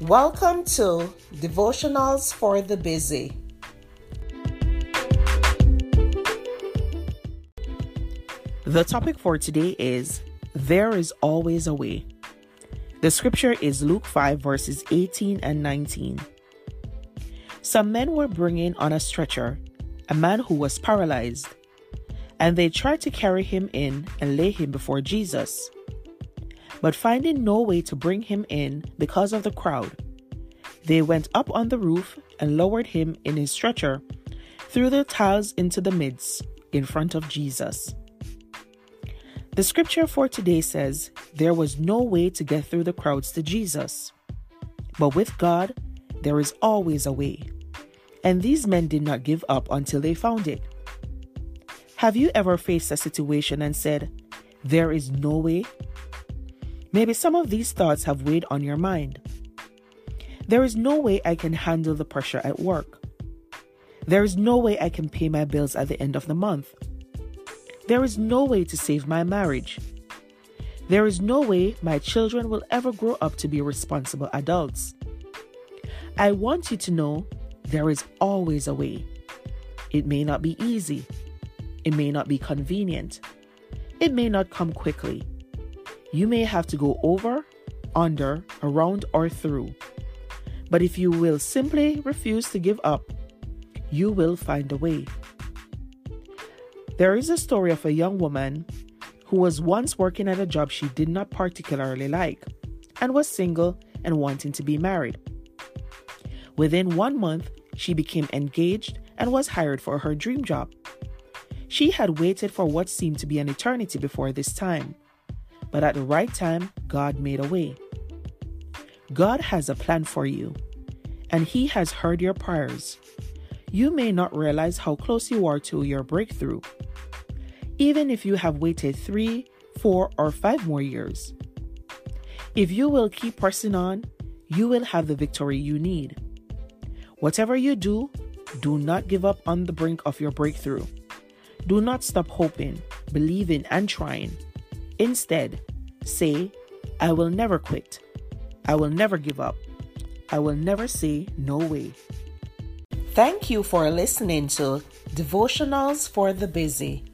Welcome to Devotionals for the Busy. The topic for today is There is always a way. The scripture is Luke 5, verses 18 and 19. Some men were bringing on a stretcher a man who was paralyzed, and they tried to carry him in and lay him before Jesus. But finding no way to bring him in because of the crowd, they went up on the roof and lowered him in his stretcher through the tiles into the midst in front of Jesus. The scripture for today says there was no way to get through the crowds to Jesus. But with God, there is always a way. And these men did not give up until they found it. Have you ever faced a situation and said, There is no way? Maybe some of these thoughts have weighed on your mind. There is no way I can handle the pressure at work. There is no way I can pay my bills at the end of the month. There is no way to save my marriage. There is no way my children will ever grow up to be responsible adults. I want you to know there is always a way. It may not be easy. It may not be convenient. It may not come quickly. You may have to go over, under, around, or through. But if you will simply refuse to give up, you will find a way. There is a story of a young woman who was once working at a job she did not particularly like and was single and wanting to be married. Within one month, she became engaged and was hired for her dream job. She had waited for what seemed to be an eternity before this time, but at the right time, God made a way. God has a plan for you, and He has heard your prayers. You may not realize how close you are to your breakthrough, even if you have waited three, four, or five more years. If you will keep pressing on, you will have the victory you need. Whatever you do, do not give up on the brink of your breakthrough. Do not stop hoping, believing, and trying. Instead, say, I will never quit. I will never give up. I will never say no way. Thank you for listening to Devotionals for the Busy.